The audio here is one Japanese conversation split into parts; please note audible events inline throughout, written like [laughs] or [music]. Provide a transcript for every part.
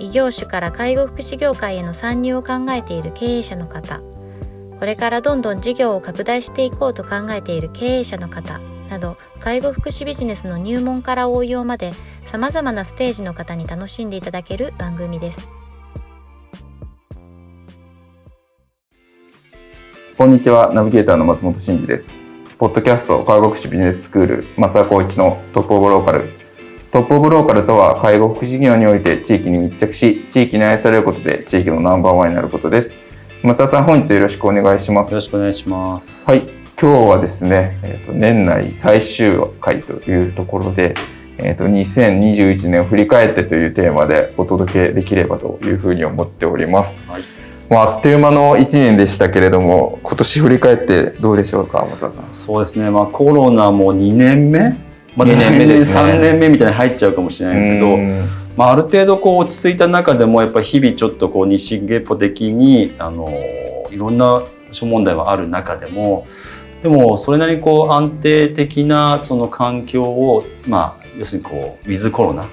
異業種から介護福祉業界への参入を考えている経営者の方。これからどんどん事業を拡大していこうと考えている経営者の方。など介護福祉ビジネスの入門から応用までさまざまなステージの方に楽しんでいただける番組です。こんにちは。ナビゲーターの松本真嗣です。ポッドキャスト介護福祉ビジネススクール松田光一のトップオブローカル。トップオブローカルとは介護福祉事業において地域に密着し地域に愛されることで地域のナンバーワンになることです。松田さん本日よろしくお願いします。よろしくお願いします。はい。今日はですね、えーと、年内最終回というところで、えーと、2021年を振り返ってというテーマでお届けできればというふうに思っております。はい。まあ、あっという間の1年でしたけれども今年振り返ってどうでしょうか松田さん。そうですね、まあ、コロナも2年目、まあ、2年目です、ね、3年目みたいに入っちゃうかもしれないですけど、まあ、ある程度こう落ち着いた中でもやっぱり日々ちょっとこう西下歩的にあのいろんな諸問題はある中でもでもそれなりにこう安定的なその環境をまあ要するにこうウィズコロナ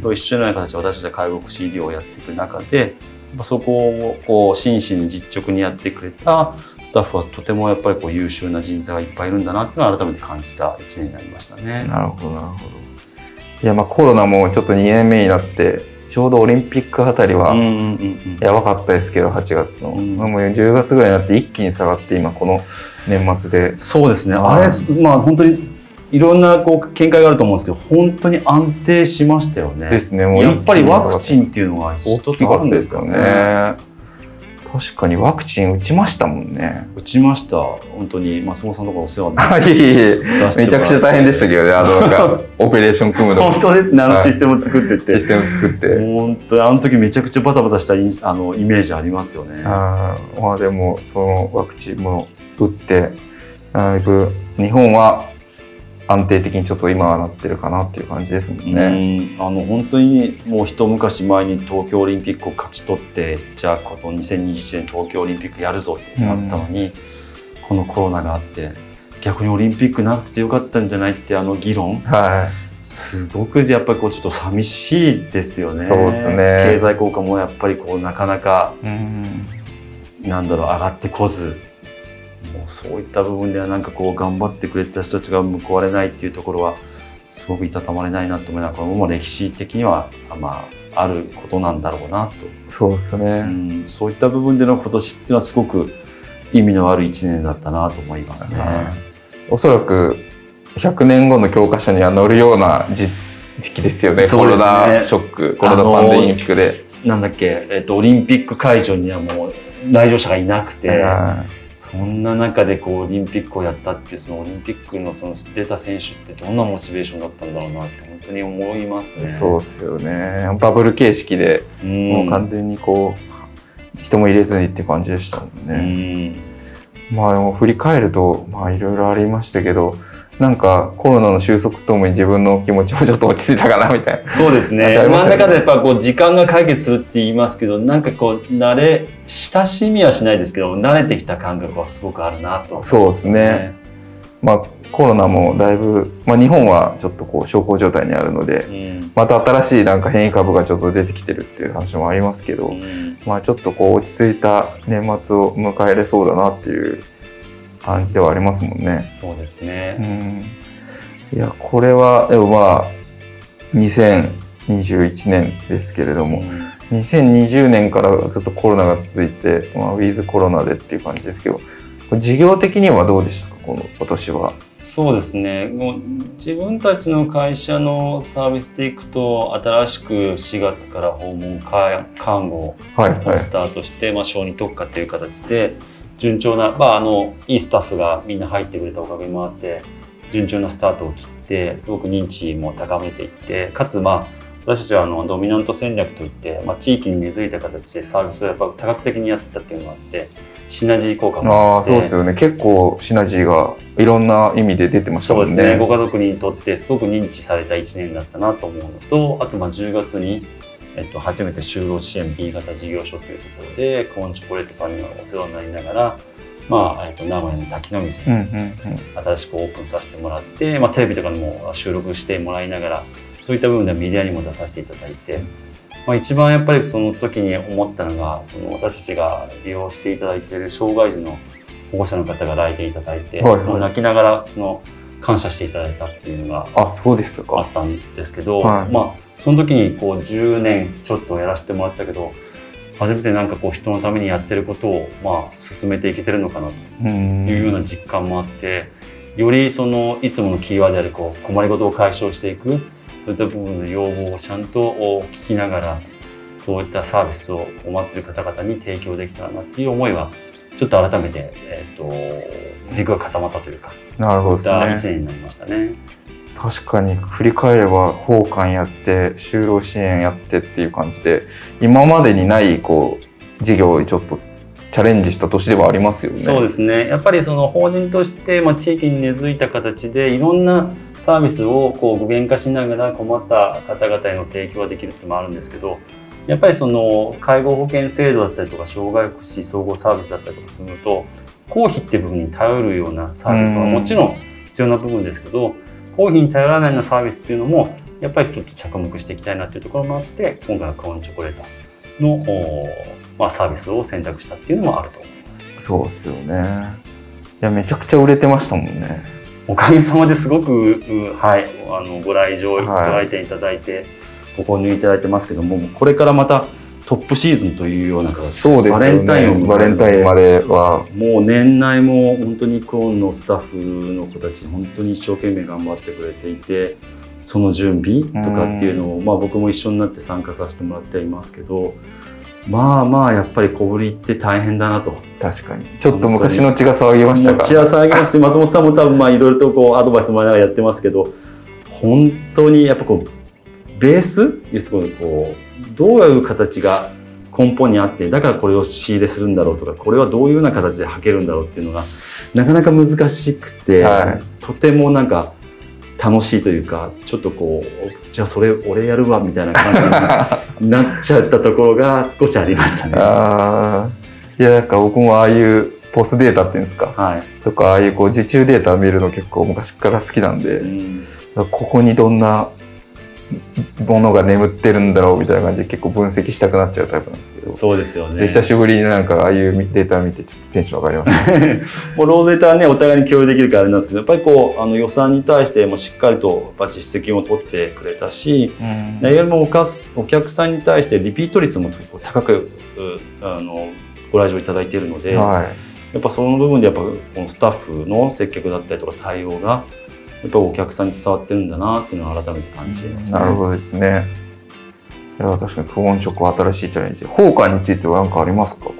と一緒のような形で私たちは介護福祉医療をやっていく中でそこをこう真摯に実直にやってくれたスタッフはとてもやっぱりこう優秀な人材がいっぱいいるんだなっていうのを改めて感じた1年になりましたね。なるほどなるほど。いやまあコロナもちょっと2年目になってちょうどオリンピックあたりはやばかったですけど8月の、うん、もう10月ぐらいになって一気に下がって今この年末でそうですねあれまあ本当にいろんなこう見解があると思うんですけど本当に安定しましたよね。ですねもうやっぱりワクチンっていうのが一つあるんですよね。確かにワクチン打ちましたもんね。打ちました。本当に松本さんとかお世話になっていえいえ。めちゃくちゃ大変でしたけどねあのなんか [laughs] オペレーション組むの本当ですね。あのシステム作ってて、システム作って。本当にあの時めちゃくちゃバタバタしたあのイメージありますよね。あまあでもそのワクチンも打ってだいぶ日本は安定的にちょっと今はなってるかなっていう感じですもんね。あの本当にもう一昔前に東京オリンピックを勝ち取ってじゃあこの2021年東京オリンピックやるぞってなったのに、このコロナがあって逆にオリンピックなってよかったんじゃないってあの議論、はい、すごくやっぱりこうちょっと寂しいですよね。そうですね経済効果もやっぱりこうなかなか、うん、なんだろう上がってこず。もうそういった部分ではなんかこう頑張ってくれた人たちが報われないっていうところはすごくいたたまれないなと思いながらも歴史的にはまああることなんだろうなとそうですね、うん、そういった部分での今年っていうのはすごく意味のある1年だったなと思いますね。おそらく100年後の教科書には載るような時期ですよね、ね、コロナショックコロナパンデミックで。なんだっけ、えっと、オリンピック会場にはもう来場者がいなくて。そんな中でこうオリンピックをやったっていうそのオリンピックのその出た選手ってどんなモチベーションだったんだろうなって本当に思いますね。そうですよね。バブル形式で、もう完全にこう人も入れずにって感じでしたもんね。うんまあ振り返るとまあいろいろありましたけど。なんかコロナの収束とともに自分の気持ちもちょっと落ち着いたかなみたいな。そうですね。真ん中でやっぱこう時間が解決するって言いますけど、なんかこう慣れ親しみはしないですけど、慣れてきた感覚はすごくあるなと、ね、そうですね。まあコロナもだいぶ、まあ日本はちょっとこう小康状態にあるので、うん、また新しいなんか変異株がちょっと出てきてるっていう話もありますけど、うん、まあちょっとこう落ち着いた年末を迎えれそうだなっていう感じではありますもんね。そうですね。うん、いやこれはでもまあ2021年ですけれども、うん、2020年からずっとコロナが続いて、まあ、ウィズコロナでっていう感じですけど事業的にはどうでしたか？この今年は。そうですねもう自分たちの会社のサービスでいくと新しく4月から訪問看護をスタートして、はいはい、まあ、小児特化という形で順調な、まあ、あのいいスタッフがみんな入ってくれたおかげもあって順調なスタートを切ってすごく認知も高めていってかつまあ私たちはあのドミナント戦略といって、まあ、地域に根付いた形でサービスをやっぱ多角的にやったっていうのがあってシナジー効果もあって。あそうですよね。結構シナジーがいろんな意味で出てましたもんね。そうですね。ご家族にとってすごく認知された1年だったなと思うのとあとまあ10月にえっと、初めて就労支援 B 型事業所というところでコーンチョコレートさんにお世話になりながら、まあえっと、名古屋の滝の水に新しくオープンさせてもらって、まあ、テレビとかでも収録してもらいながらそういった部分ではメディアにも出させていただいて、まあ、一番やっぱりその時に思ったのがその私たちが利用していただいている障害児の保護者の方が来店いただいて、はいはい、泣きながらその感謝していただいたっていうのがあそうですか。あったんですけど、はい、まあその時にこう10年ちょっとやらせてもらったけど初めてなんかこう人のためにやってることをまあ進めていけてるのかなというような実感もあってよりそのいつものキーワードであるこう困りごとを解消していくそういった部分の要望をちゃんと聞きながらそういったサービスを困っている方々に提供できたらなっていう思いはちょっと改めて、えーと、軸が固まったというかなるほど、ね、そういった1年になりましたね。確かに振り返れば奉還やって就労支援やってっていう感じで今までにないこう事業をちょっとチャレンジした年ではありますよね。そうですね。やっぱりその法人として、まあ、地域に根付いた形でいろんなサービスをこう具現化しながら困った方々への提供ができるってもあるんですけど、やっぱりその介護保険制度だったりとか障害福祉総合サービスだったりとかすると公費って部分に頼るようなサービスはもちろん必要な部分ですけど、公費に頼らないようなサービスっていうのもやっぱりちょっと着目していきたいなっていうところもあって今回はクオンチョコレートのまあ、サービスを選択したっていうのもあると思います。そうですよね。いやめちゃくちゃ売れてましたもんね。おかげさまですごく、はい、あのご来場、ご来店いただいてご購入いただいてますけどもこれからまたトップシーズンというような形。そうです、ね、バレンタインバレンタインまでは。もう年内も本当にクオンのスタッフの子たち本当に一生懸命頑張ってくれていてその準備とかっていうのを、まあ、僕も一緒になって参加させてもらっていますけどまあまあやっぱり小ぶりって大変だなと。確かに。ちょっと昔の血が騒ぎましたか。血が騒ぎますし松本さんも多分まあいろいろとこうアドバイスもらいながらやってますけど本当にやっぱこうベース？いうところこうどういう形が根本にあってだからこれを仕入れするんだろうとかこれはどういうような形で履けるんだろうっていうのがなかなか難しくて、はい、とてもなんか楽しいというかちょっとこうじゃあそれ俺やるわみたいな感じになっちゃったところが少しありましたね。あいやなんか僕もああいうポスデータっていうんですか、はい、とかああいうこう受注データ見るの結構昔から好きなんで、うん、ここにどんなものが眠ってるんだろうみたいな感じで結構分析したくなっちゃうタイプなんですけど。そうですよね。久しぶりになんかああいうデータ見てちょっとテンション上がります、ね、もうローデータはねお互いに共有できるからあれなんですけどやっぱりこうあの予算に対してもしっかりとやっぱ実績を取ってくれたし、うん、いわゆるおお客さんに対してリピート率も高くあのご来場いただいているので、はい、やっぱその部分でやっぱこのスタッフの接客だったりとか対応がやっぱお客さんに伝わってるんだなっていうのを改めて感じてます、ね、なるほどですね。いや確かにクオンチョコ新しいチャレンジ。奉還については何かありますか？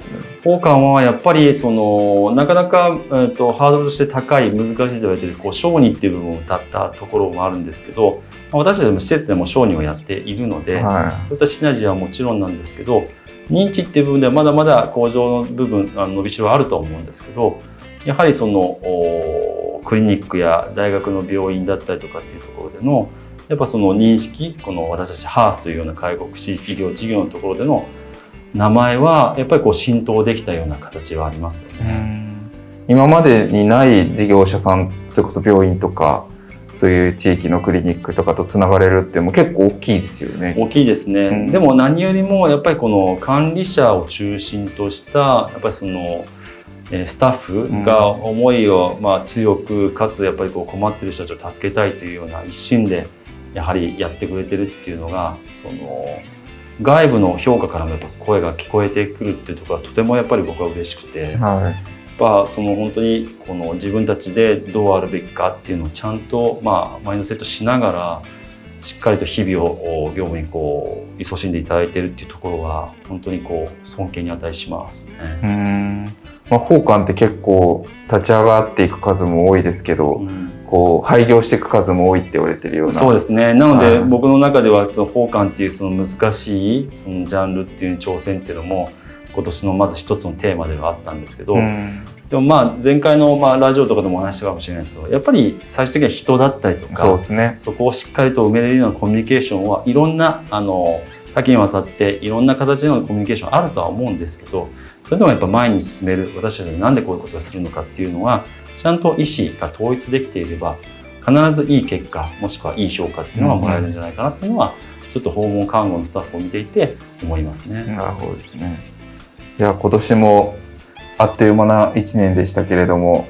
奉還はやっぱりそのなかなか、えーと、ハードルとして高い難しいと言われているこう小児っていう部分を歌ったところもあるんですけど私たちも施設でも小児をやっているので、はい、そういったシナジーはもちろんなんですけど認知っていう部分ではまだまだ向上の部分あの伸びしろはあると思うんですけどやはりそのクリニックや大学の病院だったりとかっていうところでのやっぱその認識この私たちハースというような介護福祉医療事業のところでの名前はやっぱりこう浸透できたような形はありますよね。今までにない事業者さんそれこそ病院とかそういう地域のクリニックとかとつながれるっても結構大きいですよね。大きいですね、うん、でも何よりもやっぱりこの管理者を中心としたやっぱりそのスタッフが思いをまあ強くかつやっぱりこう困ってる人たちを助けたいというような一心でやはりやってくれてるっていうのがその外部の評価からもやっぱ声が聞こえてくるっていうところはとてもやっぱり僕は嬉しくて、はい、やっぱその本当にこの自分たちでどうあるべきかっていうのをちゃんとまあマインドセットしながらしっかりと日々を業務にこう勤しんでいただいているっていうところは本当にこう尊敬に値しますね。まあ、奉還って結構立ち上がっていく数も多いですけど、うん、こう廃業していく数も多いって言われてるような。そうですね。なので、僕の中ではその奉還っていうその難しいそのジャンルっていう挑戦っていうのも今年のまず一つのテーマではあったんですけど、うん、でもまあ前回のまあラジオとかでもお話したかもしれないですけどやっぱり最終的には人だったりとかそうです、ね、そこをしっかりと埋めれるようなコミュニケーションはいろんなあの多岐にわたっていろんな形でのコミュニケーションあるとは思うんですけどそれでもやっぱ前に進める私たちが何でこういうことをするのかっていうのはちゃんと意思が統一できていれば必ずいい結果もしくはいい評価っていうのがもらえるんじゃないかなっていうのは、うん、ちょっと訪問看護のスタッフを見ていて思いますね。なるほどですね。いや今年もあっという間な1年でしたけれども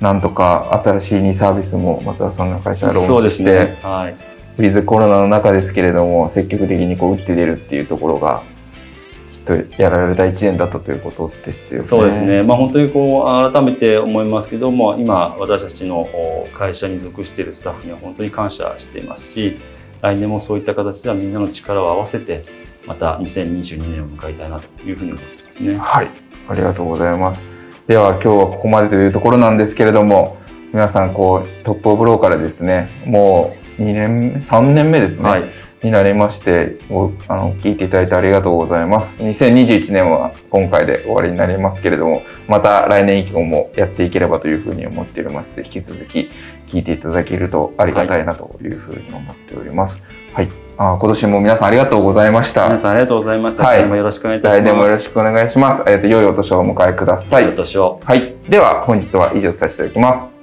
なんとか新しい2サービスも松田さんの会社がローンチして、ね。はい、ウィズコロナの中ですけれども積極的にこう打って出るっていうところがきっとやられた1年だったということですよね。そうですね、まあ、本当にこう改めて思いますけども今私たちの会社に属しているスタッフには本当に感謝していますし来年もそういった形ではみんなの力を合わせてまた2022年を迎えたいなというふうに思ってますね。はいありがとうございます。では今日はここまでというところなんですけれども皆さんこうトップオブローからですねもう2年3年目ですね、はい、になりましてあの聞いていただいてありがとうございます。2021年は今回で終わりになりますけれどもまた来年以降もやっていければというふうに思っております。ので引き続き聞いていただけるとありがたいなというふうに思っております、はい、あ今年も皆さんありがとうございました。皆さんありがとうございました、はい、もよろしくお願いいたします。来年もよろしくお願いします。えっと良いお年をお迎えください。良いお年を。はい。では本日は以上させていただきます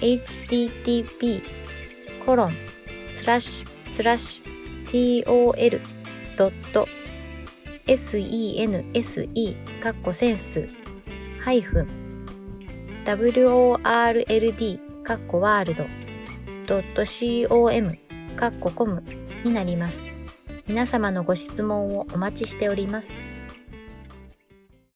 http コロンスラッシュスラッシュ tol.sense かっこセンスハイフン world かっこワールド .com かっこコムになります。皆様のご質問をお待ちしております。